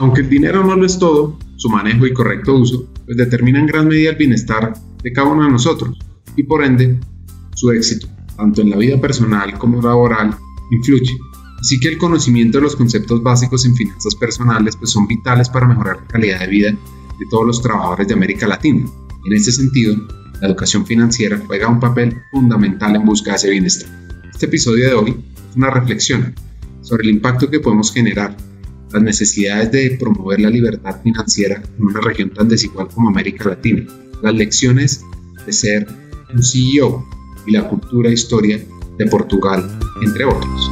Aunque el dinero no lo es todo, su manejo y correcto uso pues determina en gran medida el bienestar de cada uno de nosotros y por ende su éxito, tanto en la vida personal como laboral, influye. Así que el conocimiento de los conceptos básicos en finanzas personales pues son vitales para mejorar la calidad de vida de todos los trabajadores de América Latina. En este sentido, la educación financiera juega un papel fundamental en busca de ese bienestar. Este episodio de hoy es una reflexión sobre el impacto que podemos generar las necesidades de promover la libertad financiera en una región tan desigual como América Latina, las lecciones de ser un CEO y la cultura e historia de Portugal, entre otros.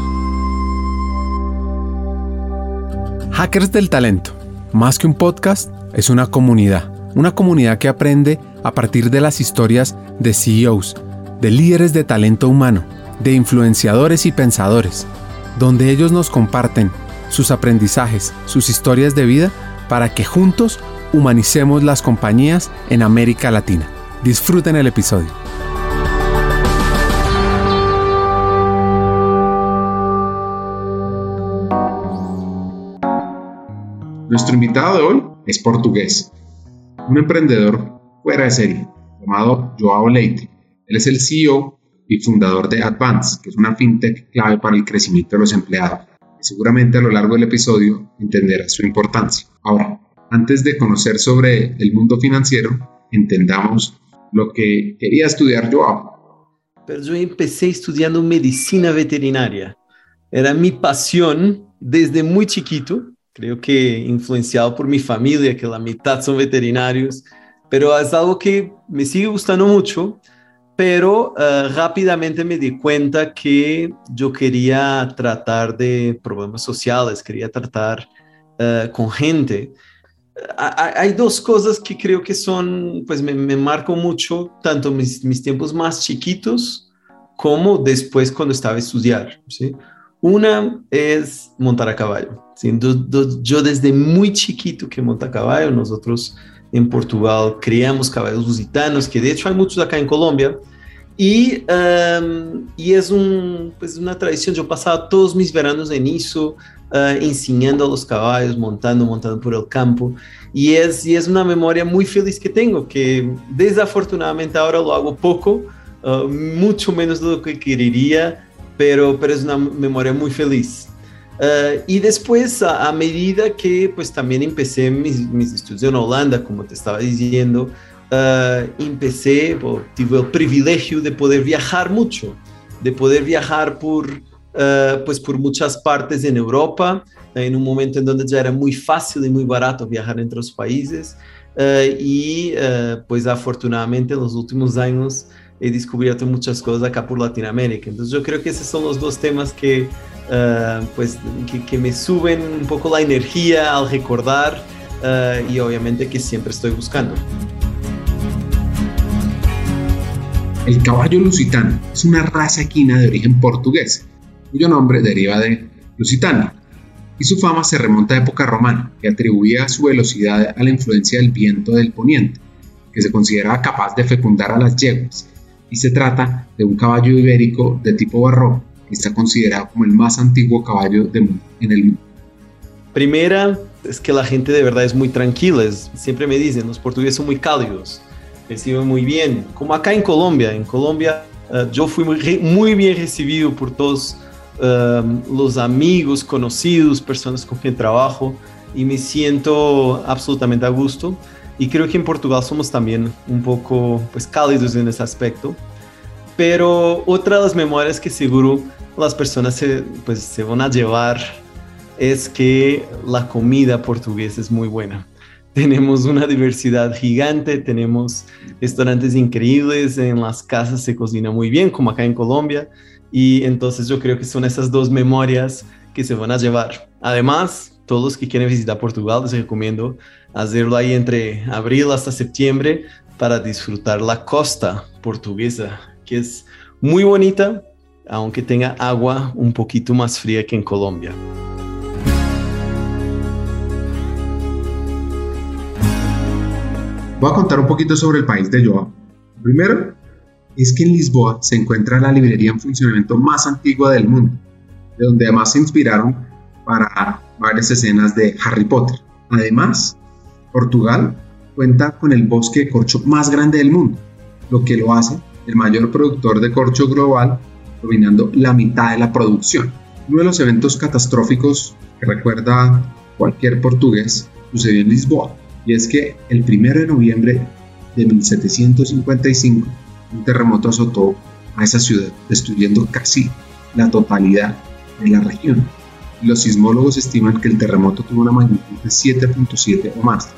Hackers del Talento, más que un podcast, es una comunidad, una comunidad que aprende a partir de las historias de CEOs, de líderes de talento humano, de influenciadores y pensadores, donde ellos nos comparten sus aprendizajes, sus historias de vida, para que juntos humanicemos las compañías en América Latina. Disfruten el episodio. Nuestro invitado de hoy es portugués, un emprendedor fuera de serie llamado Joao Leite. Él es el CEO y fundador de Advance, que es una fintech clave para el crecimiento de los empleados seguramente a lo largo del episodio entenderás su importancia. Ahora, antes de conocer sobre el mundo financiero, entendamos lo que quería estudiar yo. Pero yo empecé estudiando medicina veterinaria. Era mi pasión desde muy chiquito, creo que influenciado por mi familia, que la mitad son veterinarios, pero es algo que me sigue gustando mucho pero uh, rápidamente me di cuenta que yo quería tratar de problemas sociales, quería tratar uh, con gente. Hay dos cosas que creo que son, pues me, me marcan mucho, tanto mis, mis, tiempos más chiquitos como después cuando estaba a estudiar. ¿sí? Una es montar a caballo. ¿sí? Do, yo desde muy chiquito que monto a caballo, nosotros en Portugal criamos caballos lusitanos, que de hecho hay muchos acá en Colombia, y, um, y es un, pues una tradición, yo pasaba todos mis veranos en eso, uh, enseñando a los caballos, montando, montando por el campo, y es, y es una memoria muy feliz que tengo, que desafortunadamente ahora lo hago poco, uh, mucho menos de lo que quería, pero, pero es una memoria muy feliz. Uh, y después, a, a, medida que pues también empecé mis, mis, estudios en Holanda, como te estaba diciendo, uh, empecé, o tuve el privilegio de poder viajar mucho, de poder viajar por, uh, pues por muchas partes en Europa, en un momento en donde ya era muy fácil y muy barato viajar entre los países. Y pues afortunadamente en los últimos años he descubierto muchas cosas acá por Latinoamérica. Entonces yo creo que esos son los dos temas que, pues, que, me suben un poco la energía al recordar y obviamente que siempre estoy buscando. El caballo lusitano es una raza equina de origen portugués, cuyo nombre deriva de Lusitania, y su fama se remonta a época romana, que atribuía su velocidad a la influencia del viento del poniente, que se consideraba capaz de fecundar a las yeguas, y se trata de un caballo ibérico de tipo barroco, está considerado como el más antiguo caballo de, en el mundo. Primera es que la gente de verdad es muy tranquila, siempre me dicen, los portugueses son muy cálidos, reciben muy bien, como acá en Colombia. En Colombia uh, yo fui muy, muy, bien recibido por todos uh, los amigos, conocidos, personas con quien trabajo y me siento absolutamente a gusto. Y creo que en Portugal somos también un poco pues, cálidos en ese aspecto. Pero otra de las memorias que seguro las personas se, pues, se van a llevar es que la comida portuguesa es muy buena tenemos una diversidad gigante, tenemos restaurantes increíbles, en las casas se cocina muy bien, como acá en Colombia, y entonces yo creo que son esas dos memorias que se van a llevar. Además, todos los que quieren visitar Portugal, les recomiendo hacerlo ahí entre abril hasta septiembre para disfrutar la costa portuguesa, que es muy bonita, aunque tenga agua un poquito más fría que en Colombia. Voy a contar un poquito sobre el país de Joao. Primero, es que en Lisboa se encuentra la librería en funcionamiento más antigua del mundo, de donde además se inspiraron para varias escenas de Harry Potter. Además, Portugal cuenta con el bosque de corcho más grande del mundo, lo que lo hace el mayor productor de corcho global, dominando la mitad de la producción. Uno de los eventos catastróficos que recuerda cualquier portugués sucedió en Lisboa, y es que el 1 de noviembre de 1755 un terremoto azotó a esa ciudad, destruyendo casi la totalidad de la región. Los sismólogos estiman que el terremoto tuvo una magnitud de 7.7 o más.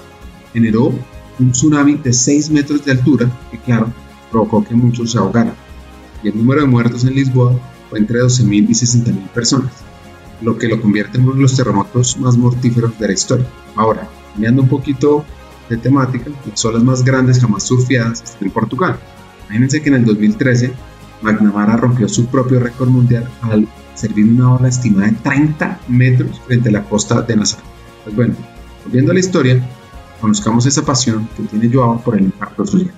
Generó un tsunami de 6 metros de altura que, claro, provocó que muchos se ahogaran. Y el número de muertos en Lisboa fue entre 12.000 y 60.000 personas, lo que lo convierte en uno de los terremotos más mortíferos de la historia. Ahora, cambiando un poquito de temática, las olas más grandes jamás surfeadas están en Portugal. Imagínense que en el 2013 McNamara rompió su propio récord mundial al servir una ola estimada de 30 metros frente a la costa de Nassau. Pues bueno, volviendo a la historia, conozcamos esa pasión que tiene Joao por el impacto social.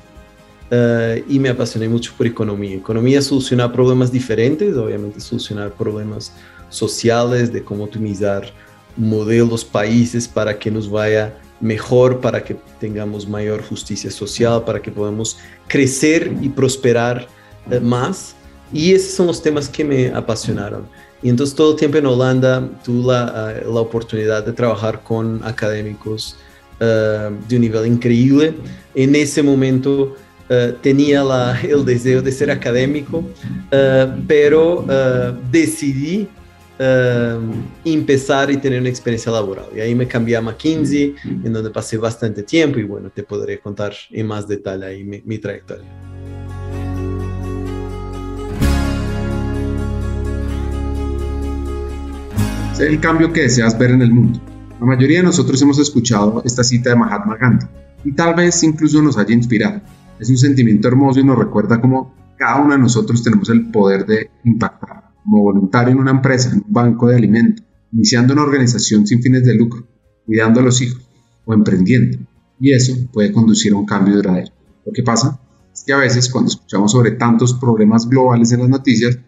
Uh, y me apasioné mucho por economía. Economía es solucionar problemas diferentes, obviamente solucionar problemas sociales, de cómo optimizar modelos, países para que nos vaya mejor, para que tengamos mayor justicia social, para que podamos crecer y prosperar uh, más. Y esos son los temas que me apasionaron. Y entonces todo el tiempo en Holanda tuve la, uh, la oportunidad de trabajar con académicos de un nivel increíble. En ese momento uh, tenía la, el deseo de ser académico, uh, pero uh, decidí empezar y tener una experiencia laboral. Y ahí me cambié a McKinsey, en donde pasé bastante tiempo y bueno, te podré contar en más detalle ahí mi, mi trayectoria. Sé el cambio que deseas ver en el mundo. La mayoría de nosotros hemos escuchado esta cita de Mahatma Gandhi y tal vez incluso nos haya inspirado. Es un sentimiento hermoso y nos recuerda cómo cada uno de nosotros tenemos el poder de impactar, como voluntario en una empresa, en un banco de alimentos, iniciando una organización sin fines de lucro, cuidando a los hijos o emprendiendo. Y eso puede conducir a un cambio duradero. Lo que pasa es que a veces cuando escuchamos sobre tantos problemas globales en las noticias,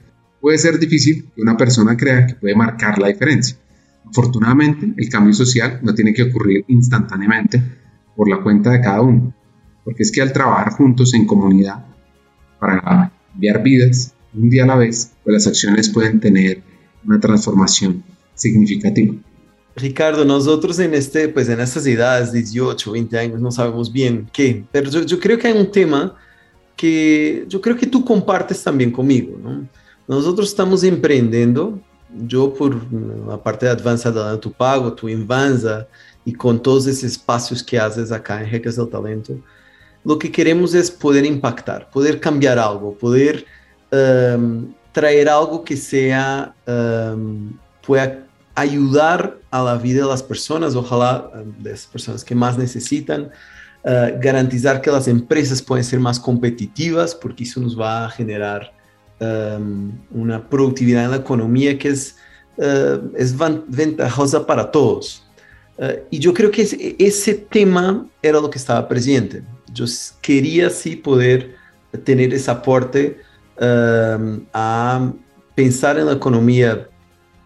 puede ser difícil que una persona crea que puede marcar la diferencia. Afortunadamente, el cambio social no tiene que ocurrir instantáneamente por la cuenta de cada uno, porque es que al trabajar juntos en comunidad para enviar vidas un día a la vez, pues las acciones pueden tener una transformación significativa. Ricardo, nosotros en este, pues en estas edades, 18, 20 años, no sabemos bien qué, pero yo, yo creo que hay un tema que yo creo que tú compartes también conmigo, ¿no? Nosotros estamos emprendendo, yo por la parte de avanzada tu pago, tu Invanza y con todos esos espacios que haces acá en Reglas del Talento, lo que queremos es poder impactar, poder cambiar algo, poder um, traer algo que sea, um, pueda ayudar a la vida de las personas, ojalá de las personas que más necesitan, uh, garantizar que las empresas pueden ser más competitivas, porque eso nos va a generar um, una productividad en la economía que es, uh, es ventajosa para todos. Uh, y yo creo que ese, ese tema era lo que estaba presente yo quería sí poder tener ese aporte um, a pensar en la economía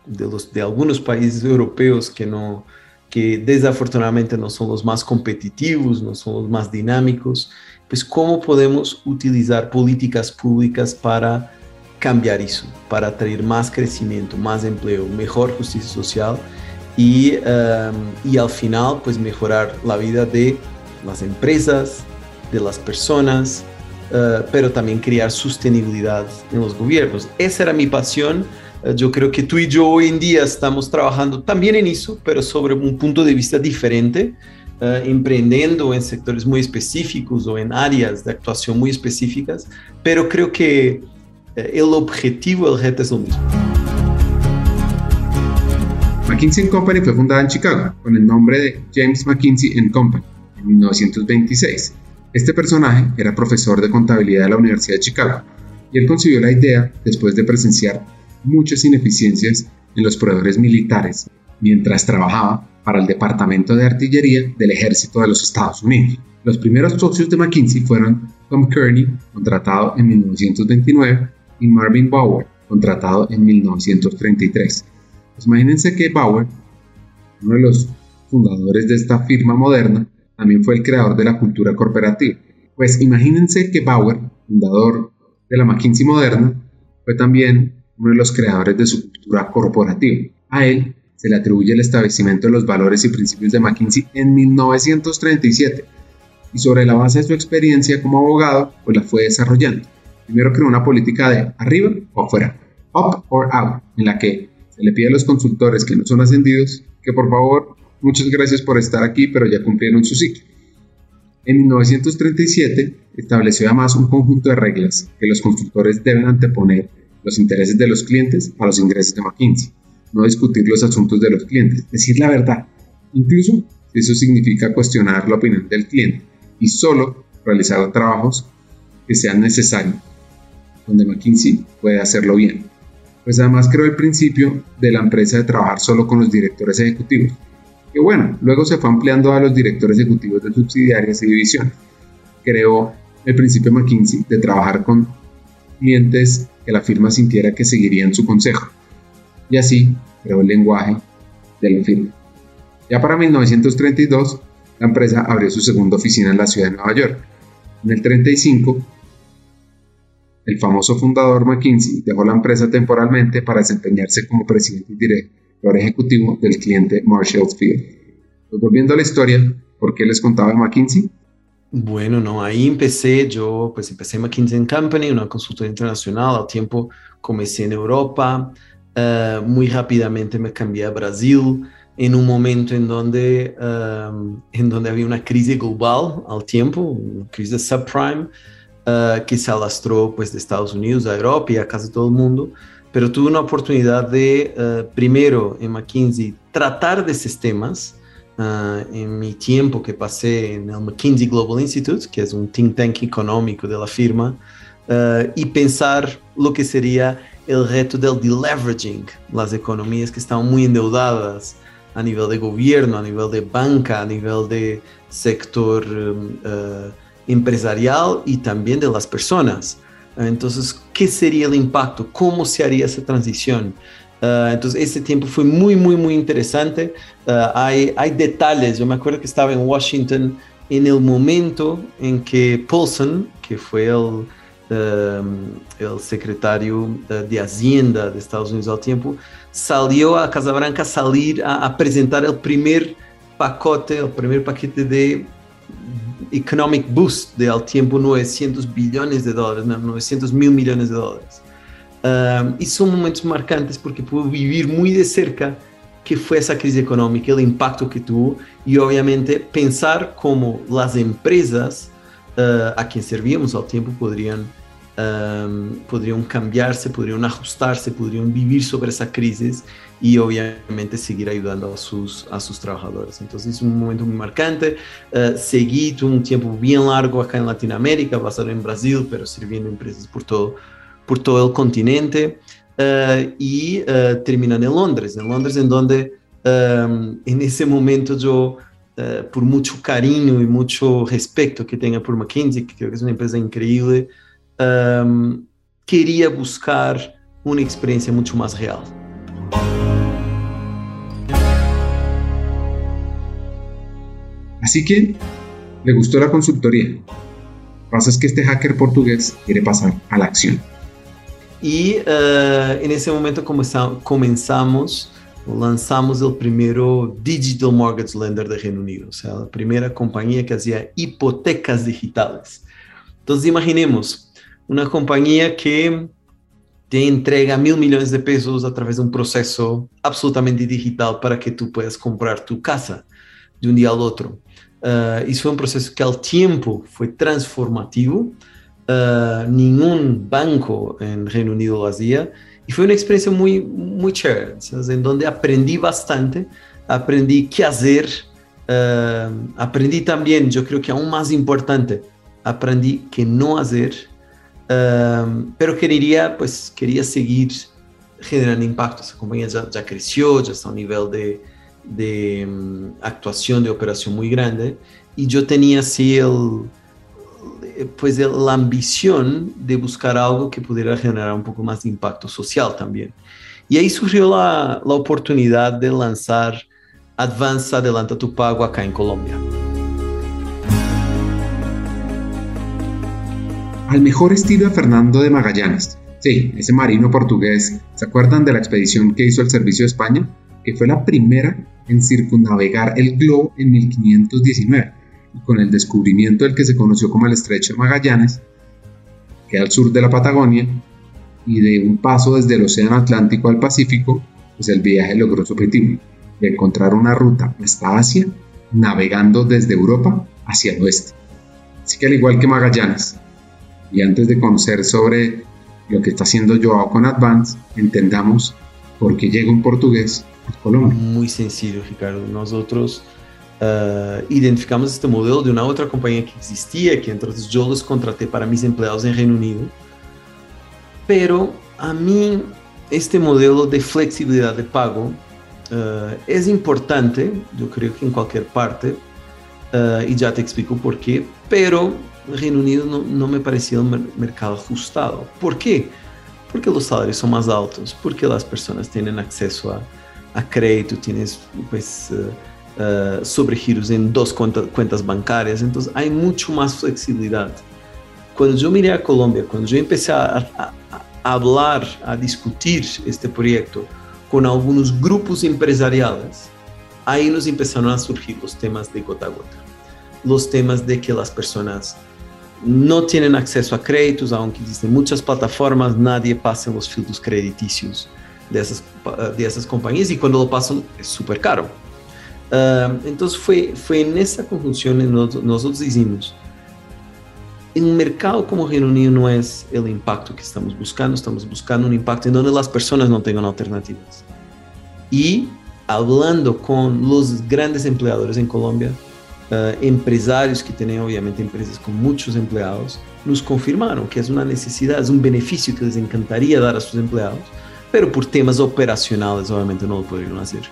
de, los, de algunos países europeos que, no, que desafortunadamente no son los más competitivos, no son los más dinámicos, pues cómo podemos utilizar políticas públicas para cambiar eso, para traer más crecimiento, más empleo, mejor justicia social y, um, y al final pues mejorar la vida de las empresas, de las personas, uh, pero también crear sostenibilidad en los gobiernos. Esa era mi pasión. Uh, yo creo que tú y yo hoy en día estamos trabajando también en eso, pero sobre un punto de vista diferente, uh, emprendiendo en sectores muy específicos o en áreas de actuación muy específicas, pero creo que el objetivo, el reto es lo mismo. McKinsey Company fue fundada en Chicago con el nombre de James McKinsey Company en 1926 este personaje era profesor de contabilidad de la Universidad de Chicago y él concibió la idea después de presenciar muchas ineficiencias en los proveedores militares mientras trabajaba para el Departamento de Artillería del Ejército de los Estados Unidos. Los primeros socios de McKinsey fueron Tom Kearney, contratado en 1929, y Marvin Bauer, contratado en 1933. Pues imagínense que Bauer, uno de los fundadores de esta firma moderna, también fue el creador de la cultura corporativa. Pues imagínense que Bauer, fundador de la McKinsey moderna, fue también uno de los creadores de su cultura corporativa. A él se le atribuye el establecimiento de los valores y principios de McKinsey en 1937 y sobre la base de su experiencia como abogado, pues la fue desarrollando. Primero creó una política de arriba o afuera, up or out, en la que se le pide a los consultores que no son ascendidos que por favor, muchas gracias por estar aquí, pero ya cumplieron su ciclo. En 1937 estableció además un conjunto de reglas que los consultores deben anteponer los intereses de los clientes a los ingresos de McKinsey no discutir los asuntos de los clientes, decir la verdad, incluso si eso significa cuestionar la opinión del cliente y solo realizar trabajos que sean necesarios, donde McKinsey puede hacerlo bien. Pues además creó el principio de la empresa de trabajar solo con los directores ejecutivos, que bueno, luego se fue ampliando a los directores ejecutivos de subsidiarias y divisiones. Creó el principio McKinsey de trabajar con clientes que la firma sintiera que seguirían su consejo y así creó el lenguaje de la firma. Ya para 1932, la empresa abrió su segunda oficina en la ciudad de Nueva York. En el 35, el famoso fundador McKinsey dejó la empresa temporalmente para desempeñarse como presidente y director ejecutivo del cliente Marshall Field. Pues volviendo a la historia, ¿por qué les contaba McKinsey? Bueno, no, ahí empecé, yo pues empecé McKinsey Company, una consultora internacional, al tiempo comencé en Europa, Uh, muy rápidamente me cambié a Brasil en un momento en donde, uh, en donde había una crisis global al tiempo, una crisis subprime, uh, que se alastró pues, de Estados Unidos a Europa y a casi todo el mundo. Pero tuve una oportunidad de, primero en McKinsey, tratar de esos temas. en mi tiempo que pasé en el McKinsey Global Institute, que es un think tank económico de la firma, y pensar lo que sería el reto del deleveraging, las economías que están muy endeudadas a nivel de gobierno, a nivel de banca, a nivel de sector um, uh, empresarial y también de las personas. Entonces, ¿qué sería el impacto? ¿Cómo se haría esa transición? Uh, entonces, ese tiempo fue muy, muy, muy interesante. Uh, hay, hay detalles. Yo me acuerdo que estaba en Washington en el momento en que Paulson, que fue el el secretario de Hacienda de Estados Unidos al tiempo, salió a Casa Branca salir a, presentar el primer pacote, el primer paquete de Economic Boost de al tiempo 900 billones de dólares, 900 mil millones de dólares. y son momentos marcantes porque pude vivir muy de cerca qué fue esa crisis económica, el impacto que tuvo y obviamente pensar cómo las empresas uh, a quien servíamos al tiempo podrían um, podrían cambiarse, podrían ajustarse, podrían vivir sobre esa crisis y obviamente seguir ayudando a sus, a sus trabajadores. Entonces es un momento muy marcante. Uh, seguí un tiempo bien largo acá en Latinoamérica, basado en Brasil, pero sirviendo empresas por todo, por todo el continente. Uh, y uh, terminando en Londres, en Londres en donde um, en ese momento yo por mucho cariño y mucho respeto que tenga por McKinsey, que creo que es una empresa increíble, um, quería buscar una experiencia mucho más real. Así que le gustó la consultoría. Lo que pasa es que este hacker portugués quiere pasar a la acción. Y uh, en ese momento comenzamos, lanzamos el primero Digital Mortgage Lender de Reino Unido, o sea, la primera compañía que hacía hipotecas digitales. Entonces imaginemos, una compañía que te entrega mil millones de pesos a través de un proceso absolutamente digital para que tú puedas comprar tu casa de un día al otro. Uh, y fue un proceso que al tiempo fue transformativo. Uh, ningún banco en Reino Unido lo hacía. Y fue una experiencia muy, muy chévere, en donde aprendí bastante, aprendí qué hacer, uh, aprendí también, yo creo que aún más importante, aprendí qué no hacer pero quería, pues, quería seguir generando impacto. Esa compañía ya, ya creció, ya está a un nivel de, de um, actuación, de operación muy grande. Y yo tenía así el, pues la ambición de buscar algo que pudiera generar un poco más de impacto social también. Y ahí surgió la, la oportunidad de lanzar Advance Adelanta Tu Pago acá en Colombia. Al mejor estilo de Fernando de Magallanes. Sí, ese marino portugués. ¿Se acuerdan de la expedición que hizo el Servicio de España? Que fue la primera en circunnavegar el globo en 1519 y con el descubrimiento del que se conoció como el Estrecho de Magallanes, que al sur de la Patagonia, y de un paso desde el Océano Atlántico al Pacífico, pues el viaje logró su objetivo, de encontrar una ruta hasta Asia, navegando desde Europa hacia el oeste. Así que al igual que Magallanes, y antes de conocer sobre lo que está haciendo Joao con Advance, entendamos por qué llega un portugués Colombia. Muy sencillo, Ricardo. Nosotros uh, identificamos este modelo de una otra compañía que existía, que entonces yo los contraté para mis empleados en Reino Unido. Pero a mí este modelo de flexibilidad de pago uh, es importante, yo creo que en cualquier parte, uh, y ya te explico por qué, pero Reino Unido no, no me parecía un mercado ajustado. ¿Por qué? Porque los salarios son más altos, porque las personas tienen acceso a, a crédito, tienes pues uh, uh, sobregiros en dos cuentas, cuentas bancárias, entonces hay mucho más flexibilidad. Cuando yo miré a Colombia, cuando yo empecé a, a, a hablar, a discutir este proyecto con algunos grupos empresariales, ahí nos empezaron a surgir los temas de gota a gota, los temas de que las personas no tienen acceso a créditos, aunque existen muchas plataformas, nadie pasa los filtros crediticios de esas, de esas compañías y cuando lo pasan es súper caro. Uh, entonces fue, fue en esa conjunción que nosotros, nosotros hicimos. En un mercado como Reino Unido no es el impacto que estamos buscando, estamos buscando un impacto en donde las personas no tengan alternativas. Y hablando con los grandes empleadores en Colombia, uh, empresarios que tienen obviamente empresas con muchos empleados, nos confirmaron que es una necesidad, es un beneficio que les encantaría dar a sus empleados, pero por temas operacionales obviamente no lo podrían hacer.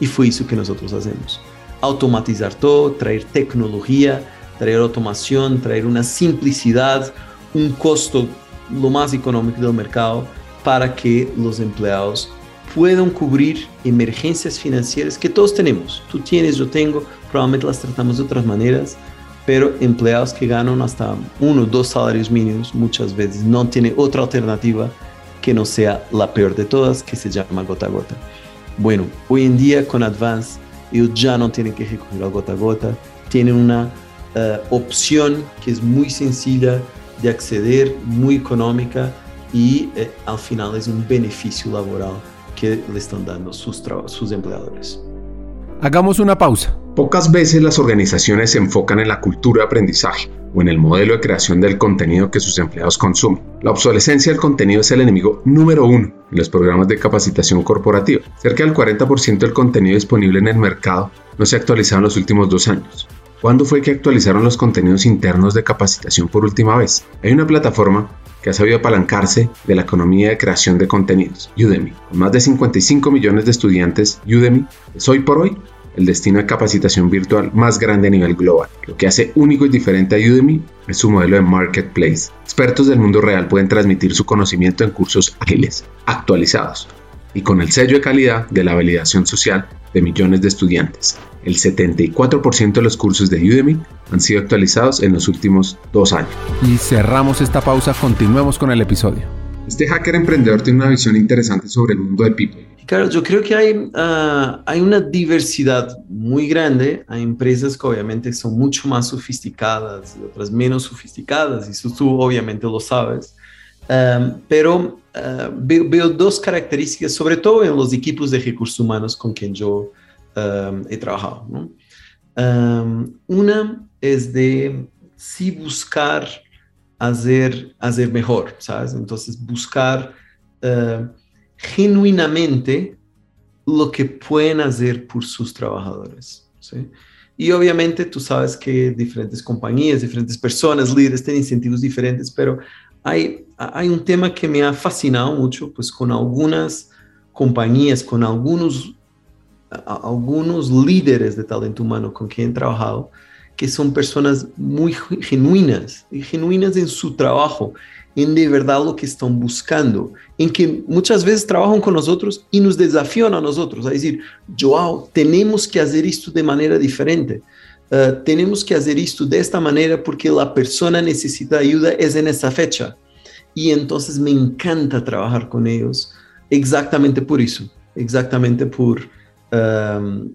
Y fue eso que nosotros hacemos. Automatizar todo, traer tecnología, traer automación, traer una simplicidad, un costo lo más económico del mercado para que los empleados puedan cubrir emergencias financieras que todos tenemos. Tú tienes, yo tengo, probablemente las tratamos de otras maneras, pero empleados que ganan hasta uno o dos salarios mínimos muchas veces no tienen otra alternativa que no sea la peor de todas, que se llama gota a gota. Bueno, hoy en día con Advance ellos ya no tienen que recurrir a gota a gota, tienen una uh, opción que es muy sencilla de acceder, muy económica y eh, al final es un beneficio laboral que le están dando sus, sus empleadores. Hagamos una pausa. Pocas veces las organizaciones se enfocan en la cultura de aprendizaje o en el modelo de creación del contenido que sus empleados consumen. La obsolescencia del contenido es el enemigo número uno en los programas de capacitación corporativa. Cerca del 40% del contenido disponible en el mercado no se ha actualizado en los últimos dos años. ¿Cuándo fue que actualizaron los contenidos internos de capacitación por última vez? Hay una plataforma que ha sabido apalancarse de la economía de creación de contenidos, Udemy. Con más de 55 millones de estudiantes, Udemy es hoy por hoy el destino de capacitación virtual más grande a nivel global. Lo que hace único y diferente a Udemy es su modelo de marketplace. Expertos del mundo real pueden transmitir su conocimiento en cursos ágiles, actualizados y con el sello de calidad de la validación social de millones de estudiantes. El 74% de los cursos de Udemy han sido actualizados en los últimos dos años. Y cerramos esta pausa, continuemos con el episodio. Este hacker emprendedor tiene una visión interesante sobre el mundo de People. Claro, yo creo que hay, uh, hay una diversidad muy grande. Hay empresas que obviamente son mucho más sofisticadas y otras menos sofisticadas, y eso tú obviamente lo sabes. Um, pero uh, veo, veo, dos características, sobre todo en los equipos de recursos humanos con quien yo um, he trabajado. ¿no? Um, una es de sí buscar hacer, hacer mejor, ¿sabes? Entonces buscar uh, genuinamente lo que pueden hacer por sus trabajadores. ¿sí? Y obviamente tú sabes que diferentes compañías, diferentes personas, líderes tienen incentivos diferentes, pero hay, hay un tema que me ha fascinado mucho, pues con algunas compañías, con algunos, algunos líderes de talento humano con quien he trabajado, que son personas muy genuinas, genuinas en su trabajo, en de verdad lo que están buscando, en que muchas veces trabajan con nosotros y nos desafían a nosotros, a decir, Joao, tenemos que hacer esto de manera diferente. Uh, tenemos que hacer esto de esta manera porque la persona necesita ayuda es en esa fecha. Y entonces me encanta trabajar con ellos exactamente por eso, exactamente por, um,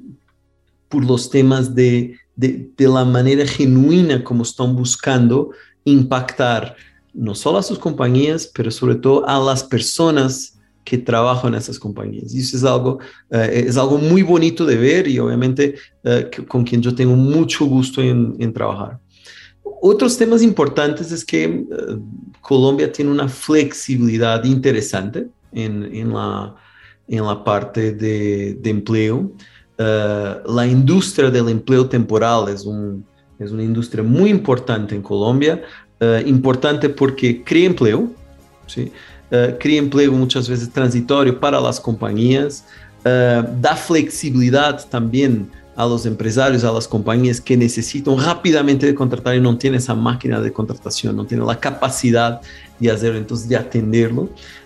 por los temas de, de, de, la manera genuina como están buscando impactar no solo a sus compañías, pero sobre todo a las personas que trabajan en esas compañías. Y eso es algo, uh, es algo muy bonito de ver y obviamente uh, con quien yo tengo mucho gusto en, en, trabajar. Otros temas importantes es que uh, Colombia tiene una flexibilidad interesante en, en, la, en la parte de, de empleo. la industria del empleo temporal es, un, es una industria muy importante en Colombia, importante porque crea empleo, ¿sí? uh, cria emprego muitas vezes transitório para as companhias, uh, dá flexibilidade também a los empresarios, a las compañías que necesitan rápidamente de contratar y no tienen esa máquina de contratación, no tienen la capacidad de hacerlo, entonces de atenderlo.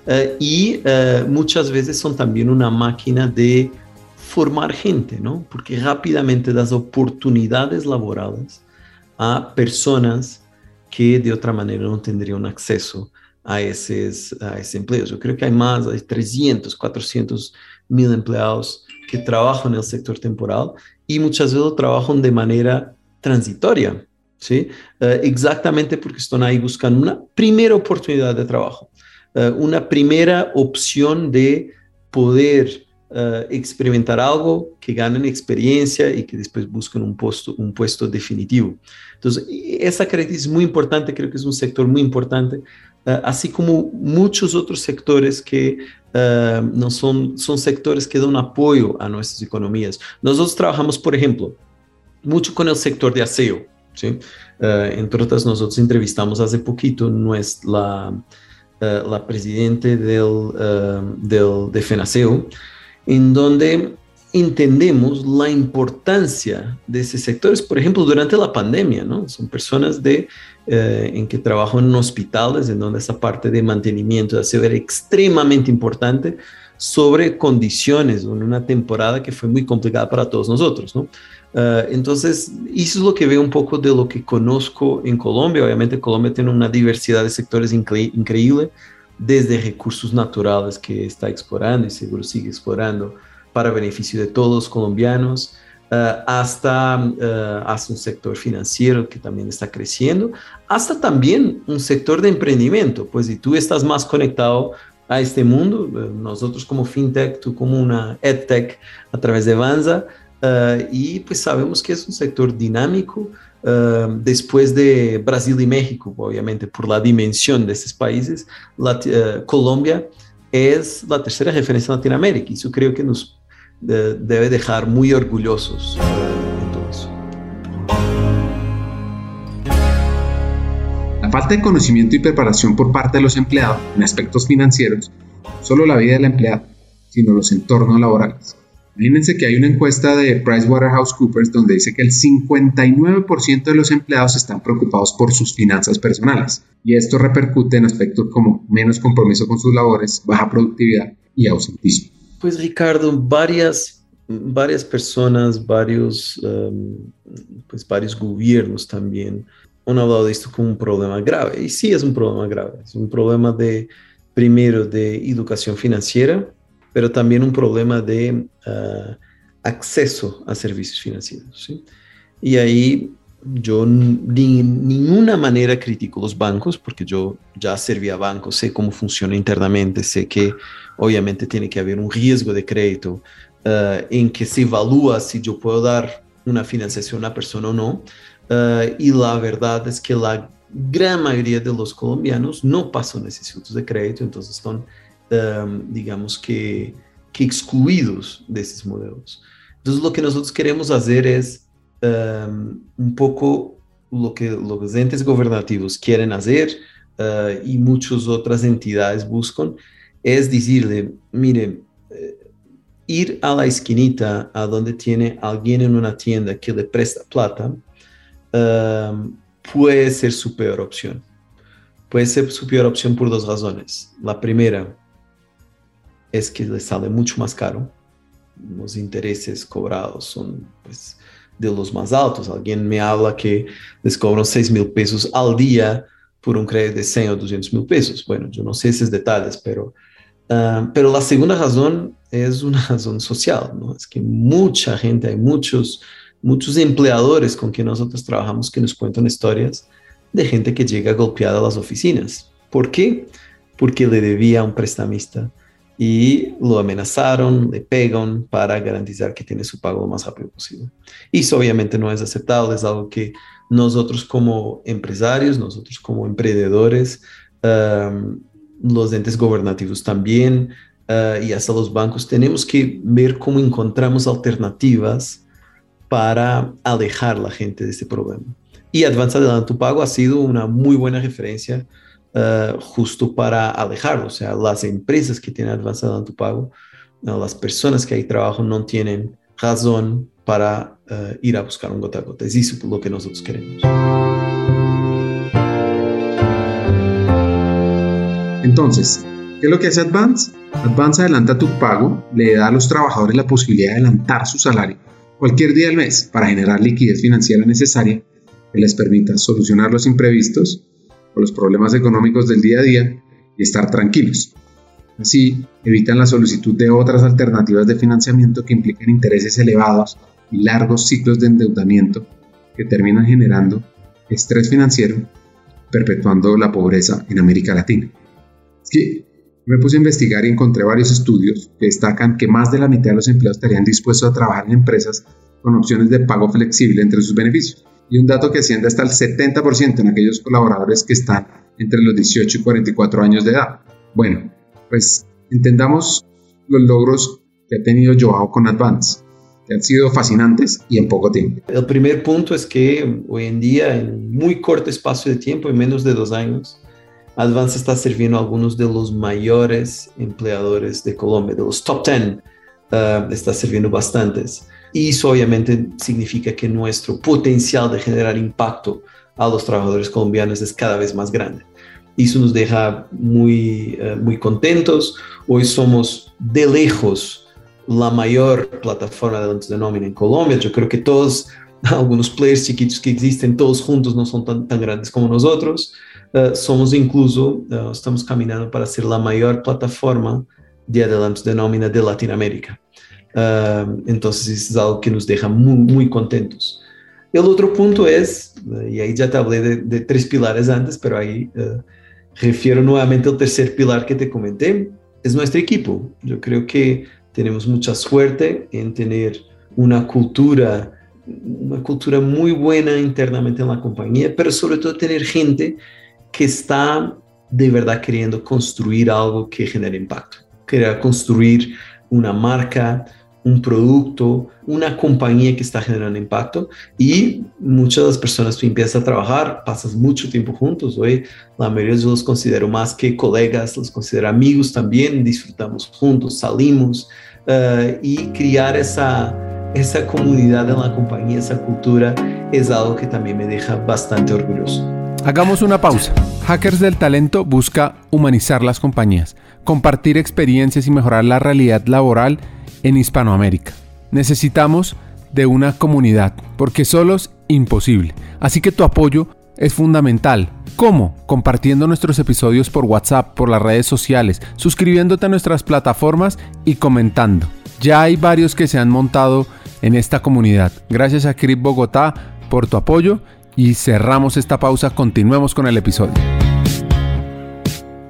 Uh, y uh, muchas veces son también una máquina de formar gente, ¿no? Porque rápidamente das oportunidades laborales a personas que de otra manera no tendrían acceso a esses, a esses empleos. Eu creio que há mais de 300, 400 mil empregados que trabalham no setor temporal e muitas vezes trabalham de maneira transitória, ¿sí? Uh, exatamente porque estão aí buscando uma primeira oportunidade de trabalho, uh, uma primeira opção de poder uh, experimentar algo, que ganen experiência e que depois busquem um posto, um puesto definitivo. Então, essa característica é muito importante, creio que é um setor muito importante uh, assim como muitos outros sectores que uh, não são, são sectores que dão apoio a nossas economias. Nós outros trabalhamos, por exemplo, muito com o setor de aseo. ¿sí? Entre outras, nós outros entrevistamos há pouquito nuestra, la presidente del, uh, del, de FENASEO, em donde entendemos la importancia de esos sectores, por ejemplo, durante la pandemia, ¿no? Son personas de, eh, en que trabajan en hospitales, en donde esa parte de mantenimiento de aseo era extremadamente importante sobre condiciones en una temporada que fue muy complicada para todos nosotros, ¿no? Uh, entonces, eso es lo que veo un poco de lo que conozco en Colombia. Obviamente, Colombia tiene una diversidad de sectores incre increíble, desde recursos naturales que está explorando y seguro sigue explorando, para beneficio de todos los colombianos, uh, hasta, uh, hasta un sector financiero que también está creciendo, hasta también un sector de emprendimiento, pues si tú estás más conectado a este mundo, uh, nosotros como fintech, tú como una edtech a través de Vanza, y pues sabemos que es un sector dinámico, Uh, después de Brasil y México, obviamente por la dimensión de estos países, uh, Colombia es la tercera referencia en Latinoamérica. Eso creo que nos de, debe dejar muy orgullosos eso. La falta de conocimiento y preparación por parte de los empleados en aspectos financieros, solo la vida del empleado, sino los entornos laborales. Imagínense que hay una encuesta de PricewaterhouseCoopers donde dice que el 59% de los empleados están preocupados por sus finanzas personales y esto repercute en aspectos como menos compromiso con sus labores, baja productividad y ausentismo. Pues Ricardo, varias, varias personas, varios, um, pues varios gobiernos también han hablado de esto como un problema grave. Y sí es un problema grave. Es un problema de, primero, de educación financiera, pero también un problema de uh, acceso a servicios financieros. ¿sí? Y ahí yo de ninguna manera critico los bancos, porque yo ya serví a bancos, sé cómo funciona internamente, sé que obviamente tiene que haber un riesgo de crédito uh, en que se evalúa si yo puedo dar una financiación a una persona o no. Uh, y la verdad es que la gran mayoría de los colombianos no pasan institutos de crédito, entonces están, um, digamos que, que excluidos de esos modelos. Entonces lo que nosotros queremos hacer es um, um pouco o que os entes governativos querem fazer uh, e muitas outras entidades buscam é dizer mire, eh, ir a la esquinita a donde tiene alguien en una tienda que le presta plata uh, puede ser su peor opción. puede ser su peor opción por dos razones. La primera es que le sale mucho más caro. Los intereses cobrados son pues, de los más altos. Alguien me habla que les cobran 6 mil pesos al día por un crédito de 100 o 200 mil pesos. Bueno, yo no sé esos detalles, pero, uh, pero la segunda razón es una razón social, ¿no? Es que mucha gente, hay muchos, muchos empleadores con quien nosotros trabajamos que nos cuentan historias de gente que llega golpeada a las oficinas. ¿Por qué? Porque le debía a un prestamista y lo amenazaron, le pegan para garantizar que tiene su pago lo más rápido posible. Y eso obviamente no es aceptable, es algo que nosotros como empresarios, nosotros como emprendedores, um, los entes gubernativos también uh, y hasta los bancos tenemos que ver cómo encontramos alternativas para alejar a la gente de este problema. Y Advance Adelanto Pago ha sido una muy buena referencia uh, justo para alejarlo. O sea, las empresas que tienen Advance Adelanto Pago, uh, las personas que ahí trabajan no tienen razón para uh, ir a buscar un gota a gota. Es eso lo que nosotros queremos. Entonces, ¿qué es lo que hace Advance? Advance adelanta tu pago, le da a los trabajadores la posibilidad de adelantar su salario cualquier día del mes para generar liquidez financiera necesaria que les permita solucionar los imprevistos o los problemas económicos del día a día y estar tranquilos. Así, evitan la solicitud de otras alternativas de financiamiento que impliquen intereses elevados y largos ciclos de endeudamiento que terminan generando estrés financiero, perpetuando la pobreza en América Latina. que me puse a investigar y encontré varios estudios que destacan que más de la mitad de los empleados estarían dispuestos a trabajar en empresas con opciones de pago flexible entre sus beneficios. Y un dato que asciende hasta el 70% en aquellos colaboradores que están entre los 18 y 44 años de edad. Bueno, pues entendamos los logros que ha tenido Joao con Advance, que han sido fascinantes y en poco tiempo. El primer punto es que hoy en día, en muy corto espacio de tiempo, en menos de dos años, Advance está sirviendo a algunos de los mayores empleadores de Colombia, de los top 10, uh, está sirviendo bastantes. Y eso obviamente significa que nuestro potencial de generar impacto a los trabajadores colombianos es cada vez más grande. Y eso nos deja muy, uh, muy contentos. Hoy somos de lejos la mayor plataforma de antes de nómina en Colombia. Yo creo que todos, algunos players chiquitos que existen, todos juntos no son tan, tan grandes como nosotros. Uh, somos incluso, uh, estamos caminando para ser la mayor plataforma de adelantos de nómina de Latinoamérica. Uh, entonces, es algo que nos deja muy, muy contentos. El otro punto es, y ahí ya te hablé de, de tres pilares antes, pero ahí refiero nuevamente al tercer pilar que te comenté, es nuestro equipo. Yo creo que tenemos mucha suerte en tener una cultura una cultura muy buena internamente en la compañía, pero sobre todo tener gente que está de verdad queriendo construir algo que genere impacto, querer construir una marca, un producto, una compañía que está generando impacto y muchas de las personas tú empiezas a trabajar, pasas mucho tiempo juntos, hoy la mayoría yo los considero más que colegas, los considero amigos también, disfrutamos juntos, salimos uh, y criar esa, esa comunidad en la compañía, esa cultura es algo que también me deja bastante orgulloso. Hagamos una pausa. Hackers del Talento busca humanizar las compañías, compartir experiencias y mejorar la realidad laboral en Hispanoamérica. Necesitamos de una comunidad, porque solo es imposible. Así que tu apoyo es fundamental. ¿Cómo? Compartiendo nuestros episodios por WhatsApp, por las redes sociales, suscribiéndote a nuestras plataformas y comentando. Ya hay varios que se han montado en esta comunidad. Gracias a Crip Bogotá por tu apoyo y cerramos esta pausa, continuemos con el episodio.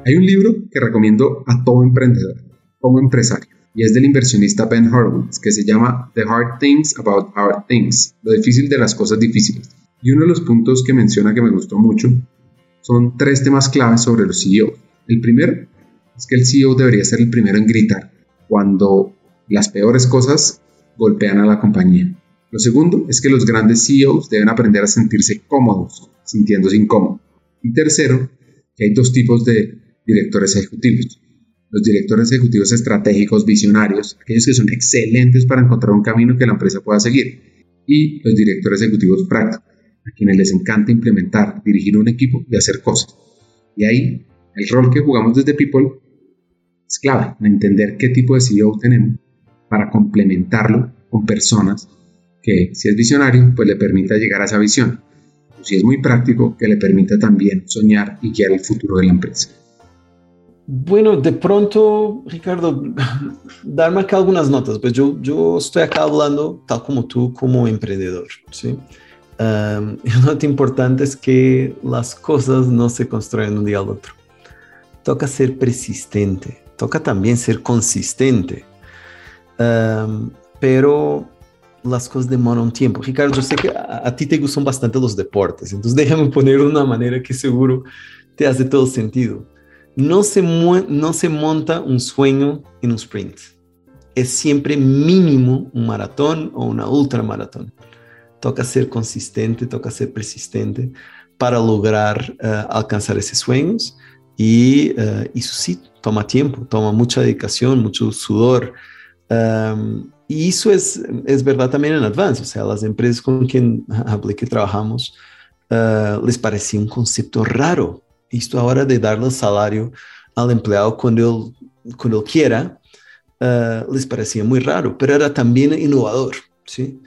Hay un libro que recomiendo a todo emprendedor, como empresario, y es del inversionista Ben Horowitz, que se llama The Hard Things About Hard Things, lo difícil de las cosas difíciles. Y uno de los puntos que menciona que me gustó mucho son tres temas claves sobre los CEO. El primero es que el CEO debería ser el primero en gritar cuando las peores cosas golpean a la compañía. Lo segundo es que los grandes CEOs deben aprender a sentirse cómodos, sintiéndose incómodos. Y tercero, que hay dos tipos de directores ejecutivos. Los directores ejecutivos estratégicos, visionarios, aquellos que son excelentes para encontrar un camino que la empresa pueda seguir. Y los directores ejecutivos prácticos, a quienes les encanta implementar, dirigir un equipo y hacer cosas. Y ahí, el rol que jugamos desde People es clave en entender qué tipo de CEO tenemos para complementarlo con personas que, si es visionario, pues le permita llegar a esa visión. O si es muy práctico, que le permita también soñar y guiar el futuro de la empresa. Bueno, de pronto, Ricardo, darme algunas notas. Pues yo, yo estoy acá hablando, tal como tú, como emprendedor. ¿sí? Um, una nota importante es que las cosas no se construyen un día al otro. Toca ser persistente, toca también ser consistente. Pero las cosas demoran tiempo. Ricardo, yo sé que a, a, ti te gustan bastante los deportes, entonces déjame poner una manera que seguro te hace todo sentido no se, no se monta un sueño en un sprint. Es siempre mínimo un maratón o una ultramaratón. Toca ser consistente, toca ser persistente para lograr uh, alcanzar esos sueños y uh, eso sí, toma tiempo, toma mucha dedicación, mucho sudor. Um, y eso es, es verdad también en Advance, o sea, las empresas con quien hablé que trabajamos uh, les parecía un concepto raro esto ahora de darle salario al empleado cuando él, cuando él quiera, uh, les parecía muy raro, pero era también innovador, ¿sí?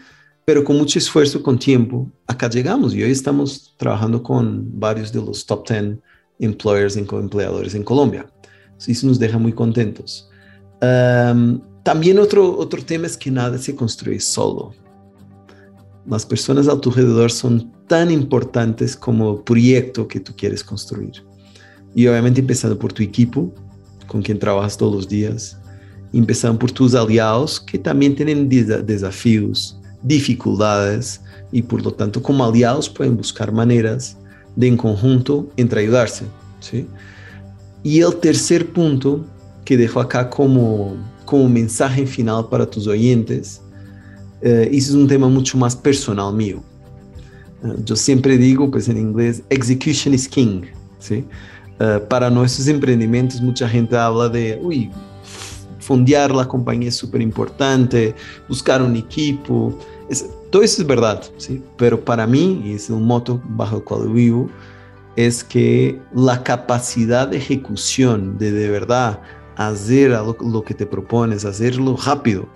Pero con mucho esfuerzo, con tiempo, acá llegamos y hoy estamos trabajando con varios de los top 10 employers y empleadores en Colombia. Eso nos deja muy contentos. Um, también otro, otro tema es que nada se construye solo. Las personas a tu alrededor son tan importantes como proyecto que tú quieres construir. Y obviamente empezando por tu equipo, con quien trabajas todos los días, empezando por tus aliados, que también tienen desafíos, dificultades, y por lo tanto como aliados pueden buscar maneras de en conjunto entre ayudarse. ¿sí? Y el tercer punto que dejo acá como, como mensaje final para tus oyentes, eh, es un tema mucho más personal mío. Yo siempre digo, pues en inglés, execution is king, ¿sí? Uh, para nuestros emprendimientos mucha gente habla de, uy, fondear la compañía es súper importante, buscar un equipo, es, todo eso es verdad, ¿sí? Pero para mí, y es un moto bajo el cual vivo, es que la capacidad de ejecución, de de verdad hacer lo, lo que te propones, hacerlo rápido,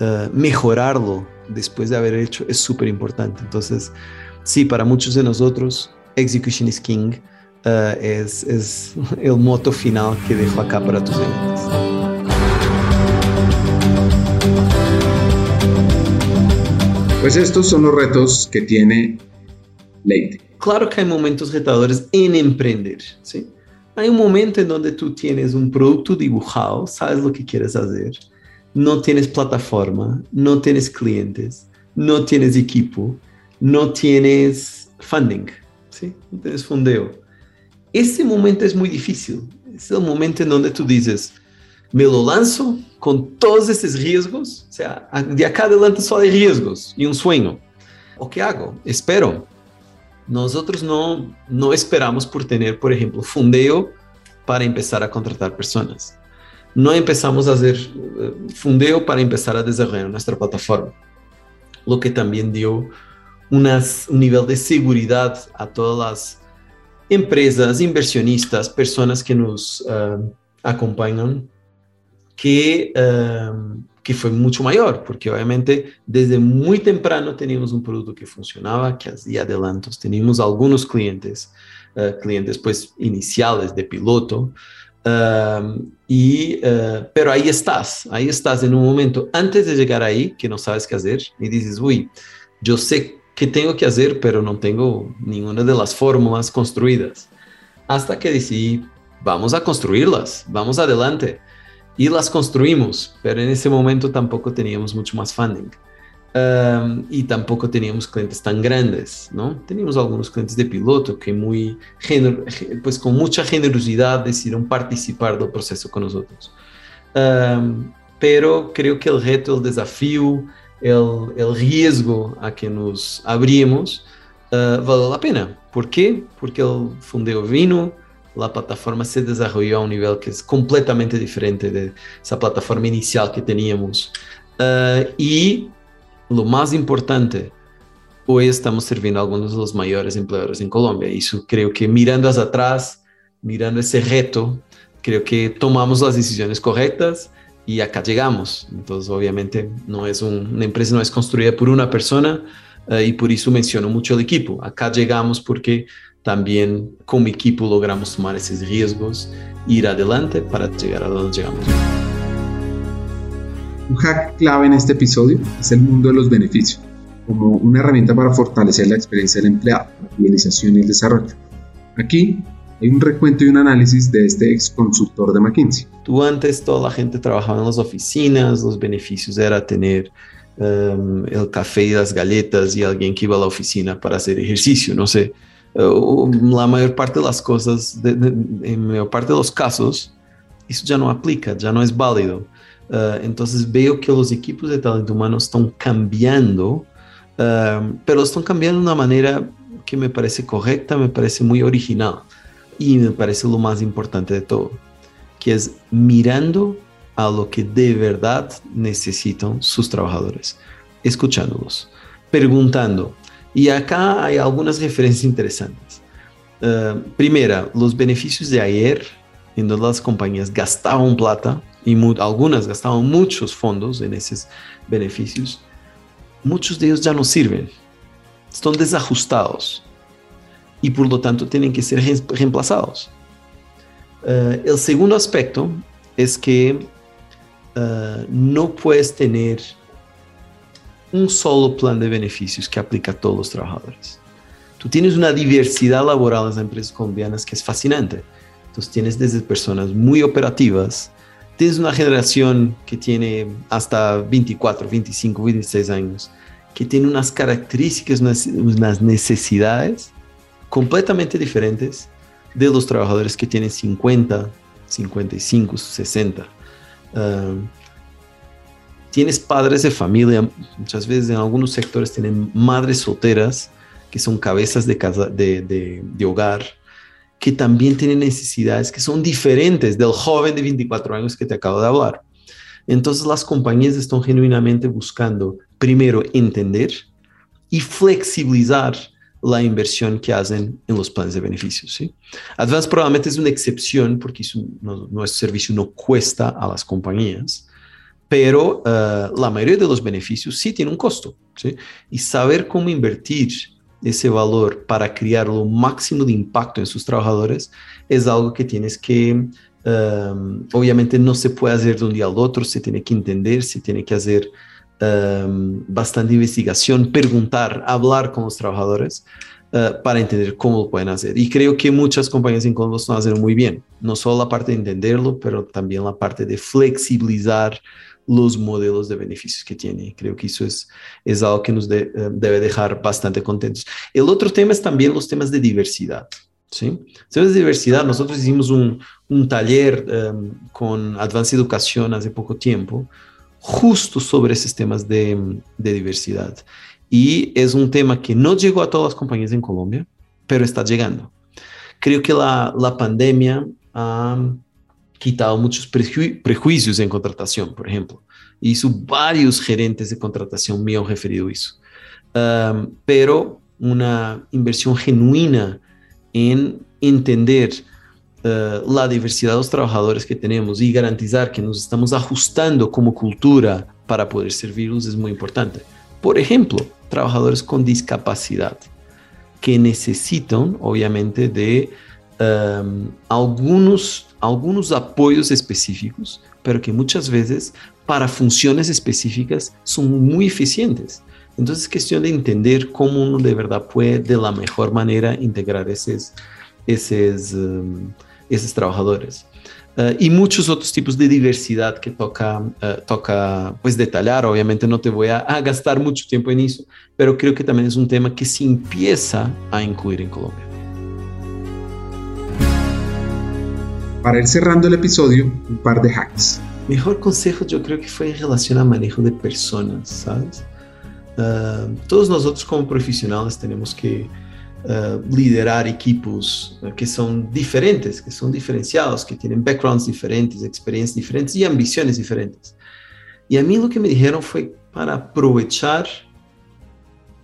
uh, mejorarlo después de haber hecho, es súper importante. Entonces, sí, para muchos de nosotros, Execution is King uh, es, es, el moto final que dejo acá para tus oyentes. Pues estos son los retos que tiene Leite. Claro que hay momentos retadores en emprender, ¿sí? Hay un momento en donde tú tienes un producto dibujado, sabes lo que quieres hacer, no tienes plataforma, no tienes clientes, no tienes equipo, no tienes funding, ¿sí? no tienes fondeo. Ese momento es muy difícil. Es el momento en donde tú dices, me lo lanzo con todos estos riesgos, o sea, de acá adelante solo hay riesgos y un sueño. ¿O qué hago? Espero. Nosotros no, no esperamos por tener, por ejemplo, fundeo para empezar a contratar personas. No empezamos a hacer eh, fundeo para empezar a desarrollar nuestra plataforma, lo que también dio unas, un nivel de seguridad a todas las empresas, inversionistas, personas que nos uh, acompañan, que, uh, que fue mucho mayor, porque obviamente desde muy temprano teníamos un producto que funcionaba, que hacía adelantos, teníamos algunos clientes, uh, clientes pues iniciales de piloto, y, pero ahí estás, ahí estás en un momento antes de llegar ahí que no sabes qué hacer y dices, uy, yo sé que tengo que hacer, pero no tengo ninguna de las fórmulas construidas. Hasta que decidí, vamos a construirlas, vamos adelante. Y las construimos, pero en ese momento tampoco teníamos mucho más funding. Y tampoco teníamos clientes tan grandes, ¿no? Teníamos algunos clientes de piloto que muy, pues con mucha generosidad decidieron participar del proceso con nosotros. Pero creo que el reto, el desafío, el, el riesgo a que nos abrimos uh, vale la pena. ¿Por qué? Porque el fundeo vino, la plataforma se desarrolló a un nivel que es completamente diferente de esa plataforma inicial que teníamos. Uh, y lo más importante, hoy estamos sirviendo a mayores empleadores en Colombia. Y eso creo que mirando hacia atrás mirando ese reto, creo que tomamos las decisiones correctas y acá llegamos. Entonces, obviamente, no es una empresa no es construida por una persona eh, y por eso menciono mucho el equipo. Acá llegamos porque también como equipo logramos tomar esos riesgos, ir adelante para llegar a donde llegamos. Un hack clave en este episodio es el mundo de los beneficios, como una herramienta para fortalecer la experiencia del empleado, la fidelización y el desarrollo. Aquí hay un recuento y un análisis de este ex consultor de McKinsey. Tú antes toda la gente trabajaba en las oficinas, los beneficios era tener um, el café y las galletas y alguien que iba a la oficina para hacer ejercicio, no sé. Uh, la mayor parte de las cosas, de, de, en mayor parte de los casos, eso ya no aplica, ya no es válido. Uh, entonces veo que los equipos de talento humano están cambiando, uh, pero están cambiando de una manera que me parece correcta, me parece muy original y me parece lo más importante de todo, que es mirando a lo que de verdad necesitan sus trabajadores, escuchándolos, preguntando. Y acá hay algunas referencias interesantes. Uh, primera, los beneficios de ayer en donde las compañías gastaban plata y algunas gastaban muchos fondos en esos beneficios, muchos de ellos ya no sirven, están desajustados y por lo tanto tienen que ser reemplazados. Uh, el segundo aspecto es que uh, no puedes tener un solo plan de beneficios que aplica a todos los trabajadores. Tú tienes una diversidad laboral en las empresas colombianas que es fascinante. Entonces tienes desde personas muy operativas, tienes una generación que tiene hasta 24, 25, 26 años, que tiene unas características, unas necesidades completamente diferentes de los trabajadores que tienen 50, 55, 60. Uh, tienes padres de familia, muchas veces en algunos sectores tienen madres solteras que son cabezas de, casa, de, de, de hogar, que también tienen necesidades que son diferentes del joven de 24 años que te acabo de hablar. Entonces las compañías están genuinamente buscando primero entender y flexibilizar la inversión que hacen en los planes de beneficios. ¿sí? Advance probablemente es una excepción porque no, nuestro servicio no cuesta a las compañías, pero uh, la mayoría de los beneficios sí tiene un costo. ¿sí? Y saber cómo invertir ese valor para crear lo máximo de impacto en sus trabajadores es algo que tienes que, um, obviamente no se puede hacer de un día al otro, se tiene que entender, se tiene que hacer um, bastante investigación, preguntar, hablar con los trabajadores uh, para entender cómo lo pueden hacer. Y creo que muchas compañías en Colombia están haciendo muy bien, no solo la parte de entenderlo, pero también la parte de flexibilizar los modelos de beneficios que tiene. Creo que eso es, es algo que nos de, uh, debe dejar bastante contentos. El otro tema es también los temas de diversidad. ¿sí? Temas de diversidad, nosotros hicimos un, un taller um, con Advanced Educación hace poco tiempo, justo sobre esos temas de, de, diversidad. Y es un tema que no llegó a todas las compañías en Colombia, pero está llegando. Creo que la, la pandemia ha quitado muchos preju en contratación, por ejemplo. Hizo varios gerentes de contratación me han referido a eso. Um, pero una inversión genuina en entender uh, la diversidad de los trabajadores que tenemos y garantizar que nos estamos ajustando como cultura para poder servirlos es muy importante. Por ejemplo, trabajadores con discapacidad que necesitan, obviamente, de um, algunos algunos apoyos específicos, pero que muchas veces para funciones específicas son muy eficientes. Entonces es cuestión de entender cómo uno de verdad puede de la mejor manera integrar esos, esos, um, esos trabajadores. Uh, y muchos otros tipos de diversidad que toca, uh, toca pues detallar. Obviamente no te voy a, a gastar mucho tiempo en eso, pero creo que también es un tema que se empieza a incluir en Colombia. Para ir cerrando el episodio, un par de hacks. Mejor consejo yo creo que fue en relación al manejo de personas, ¿sabes? Uh, todos nosotros como profesionales tenemos que uh, liderar equipos uh, que son diferentes, que son diferenciados, que tienen backgrounds diferentes, experiencias diferentes y ambiciones diferentes. Y a mí lo que me dijeron fue para aprovechar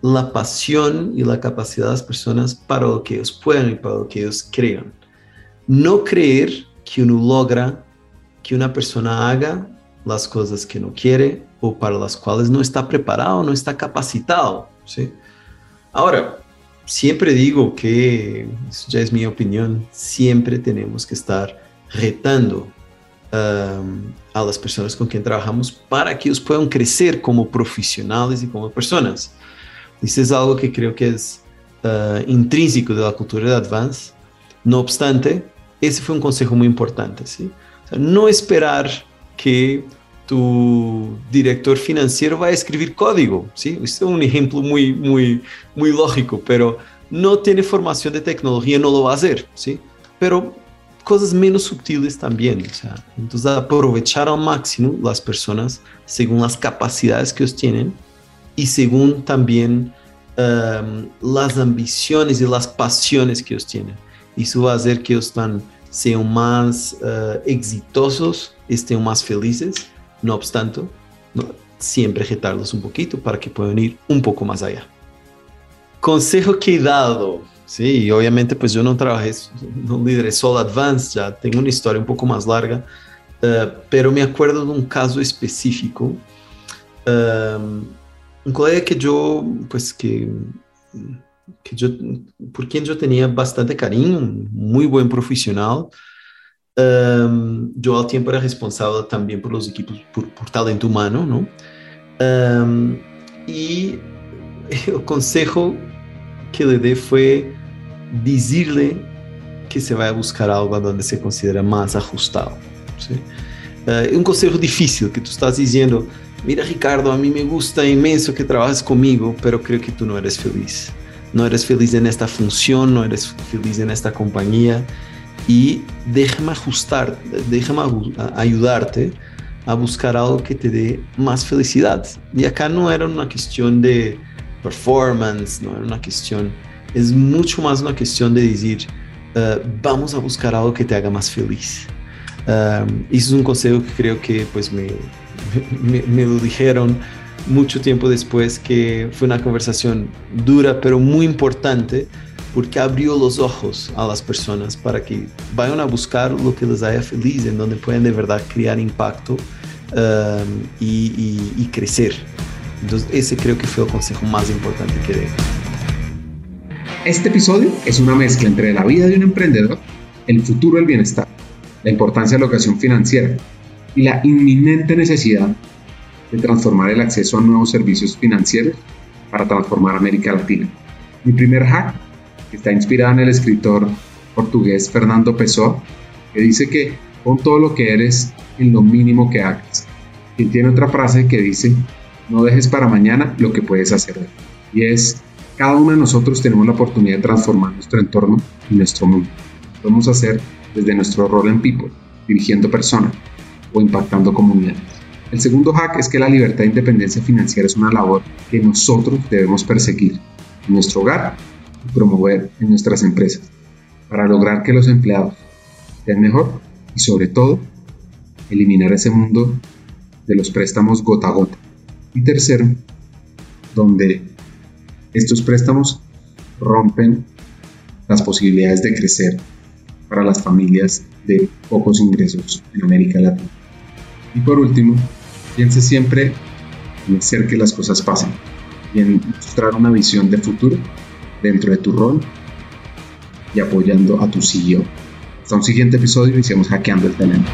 la pasión y la capacidad de las personas para lo que ellos puedan y para lo que ellos crean. no creer que uno logra que una persona haga las cosas que no quiere o para las cuales no está preparado, no está capacitado. ¿sí? Ahora, siempre digo que, eso ya es mi opinión, siempre tenemos que estar retando a las personas con quien trabajamos para que ellos puedan crecer como profesionales y como personas. Eso es algo que creo que es uh, intrínseco de la cultura de Advance. No obstante, ese fue un consejo muy importante. ¿sí? no esperar que tu director financiero va a escribir código, ¿sí? Este es un ejemplo muy, muy, muy lógico, pero no tiene formación de tecnología, no lo va a hacer, ¿sí? Pero cosas menos sutiles también, o sea, entonces aprovechar al máximo las personas según las capacidades que ellos tienen y según también um, las ambiciones y las pasiones que ellos tienen. Eso va a hacer que ellos sean más uh, exitosos, estén más felices, no obstante, siempre retarlos un poquito para que puedan ir un poco más allá. Consejo que he dado, sí, obviamente pues yo no trabajé, no lideré solo Advanced, ya tengo una historia un poco más larga, uh, pero me acuerdo de un caso específico, um, un colega que yo, pues que que yo, por quien yo tenía bastante cariño, muy buen profesional. Um, yo al tiempo era responsable también por los equipos, por, por talento humano, ¿no? Um, y el consejo que le dé fue decirle que se vaya a buscar algo donde se considera más ajustado. ¿sí? Uh, un consejo difícil que tú estás diciendo, mira Ricardo, a mí me gusta inmenso que trabajes conmigo, pero creo que tú no eres feliz no eres feliz en esta función, no eres feliz en esta compañía y déjame ajustar, déjame ayudarte a buscar algo que te dé más felicidad. Y acá no era una cuestión de performance, no era una cuestión, es mucho más una cuestión de decir, uh, vamos a buscar algo que te haga más feliz. Um, eso es un consejo que creo que pues me, me lo dijeron mucho tiempo después que fue una conversación dura pero muy importante porque abrió los ojos a las personas para que vayan a buscar lo que les haga feliz, en donde pueden de verdad crear impacto um, y, y, y, crecer. Entonces ese creo que fue el consejo más importante que dé. Este episodio es una mezcla entre la vida de un emprendedor, el futuro del bienestar, la importancia de la educación financiera y la inminente necesidad de transformar el acceso a nuevos servicios financieros para transformar América Latina. Mi primer hack está inspirado en el escritor portugués Fernando Pessoa, que dice que pon todo lo que eres en lo mínimo que hagas. Y tiene otra frase que dice, no dejes para mañana lo que puedes hacer hoy. Y es, cada uno de nosotros tenemos la oportunidad de transformar nuestro entorno y nuestro mundo. Lo podemos hacer desde nuestro rol en People, dirigiendo personas o impactando comunidades. El segundo hack es que la libertad e independencia financiera es una labor que nosotros debemos perseguir en nuestro hogar promover en nuestras empresas para lograr que los empleados estén mejor y sobre todo eliminar ese mundo de los préstamos gota a gota. Y tercero, donde estos préstamos rompen las posibilidades de crecer para las familias de pocos ingresos en América Latina. Y por último, piense siempre en hacer que las cosas pasen y en mostrar una visión de futuro dentro de tu rol y apoyando a tu CEO. Hasta un siguiente episodio y sigamos hackeando el talento.